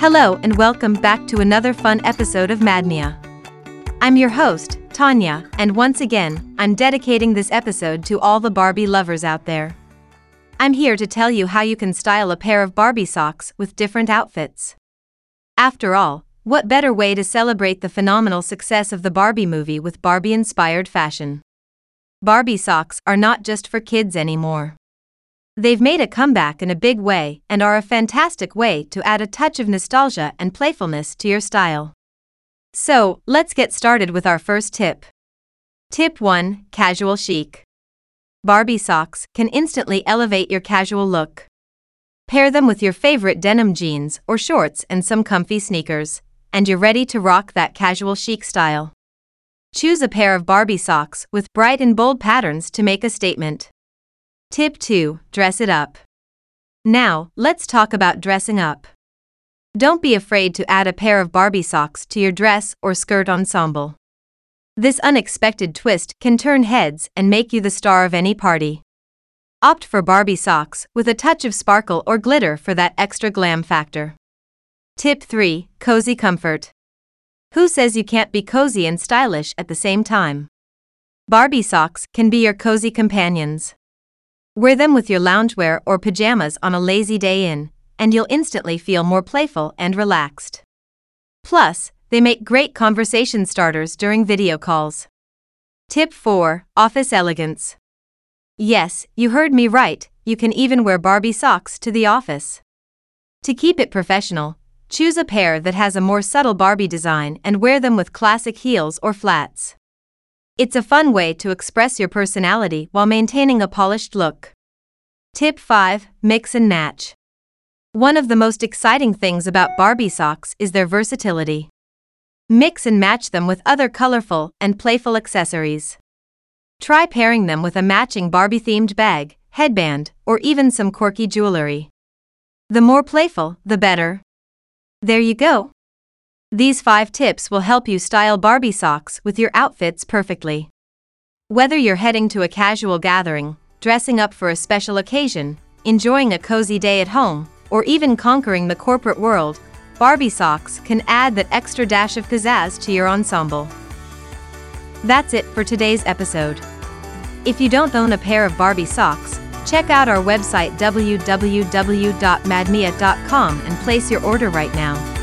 Hello and welcome back to another fun episode of MADMIA. I'm your host, Tanja, and once again, I'm dedicating this episode to all the Barbie lovers out there. I'm here to tell you how you can style a pair of Barbie socks with different outfits. After all, what better way to celebrate the phenomenal success of the Barbie movie with Barbie inspired fashion? Barbie socks are not just for kids anymore. They've made a comeback in a big way and are a fantastic way to add a touch of nostalgia and playfulness to your style. So, let's get started with our first tip. Tip 1 Casual Chic. Barbie socks can instantly elevate your casual look. Pair them with your favorite denim jeans or shorts and some comfy sneakers, and you're ready to rock that casual chic style. Choose a pair of Barbie socks with bright and bold patterns to make a statement. Tip 2 Dress it up. Now, let's talk about dressing up. Don't be afraid to add a pair of Barbie socks to your dress or skirt ensemble. This unexpected twist can turn heads and make you the star of any party. Opt for Barbie socks with a touch of sparkle or glitter for that extra glam factor. Tip 3 Cozy Comfort. Who says you can't be cozy and stylish at the same time? Barbie socks can be your cozy companions. Wear them with your loungewear or pajamas on a lazy day in, and you'll instantly feel more playful and relaxed. Plus, they make great conversation starters during video calls. Tip 4 Office Elegance. Yes, you heard me right, you can even wear Barbie socks to the office. To keep it professional, choose a pair that has a more subtle Barbie design and wear them with classic heels or flats. It's a fun way to express your personality while maintaining a polished look. Tip 5 Mix and match. One of the most exciting things about Barbie socks is their versatility. Mix and match them with other colorful and playful accessories. Try pairing them with a matching Barbie themed bag, headband, or even some quirky jewelry. The more playful, the better. There you go. These five tips will help you style Barbie socks with your outfits perfectly. Whether you're heading to a casual gathering, dressing up for a special occasion, enjoying a cozy day at home, or even conquering the corporate world, Barbie socks can add that extra dash of pizzazz to your ensemble. That's it for today's episode. If you don't own a pair of Barbie socks, check out our website www.madmia.com and place your order right now.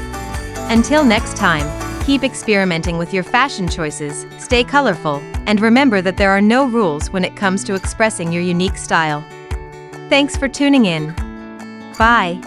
Until next time, keep experimenting with your fashion choices, stay colorful, and remember that there are no rules when it comes to expressing your unique style. Thanks for tuning in. Bye.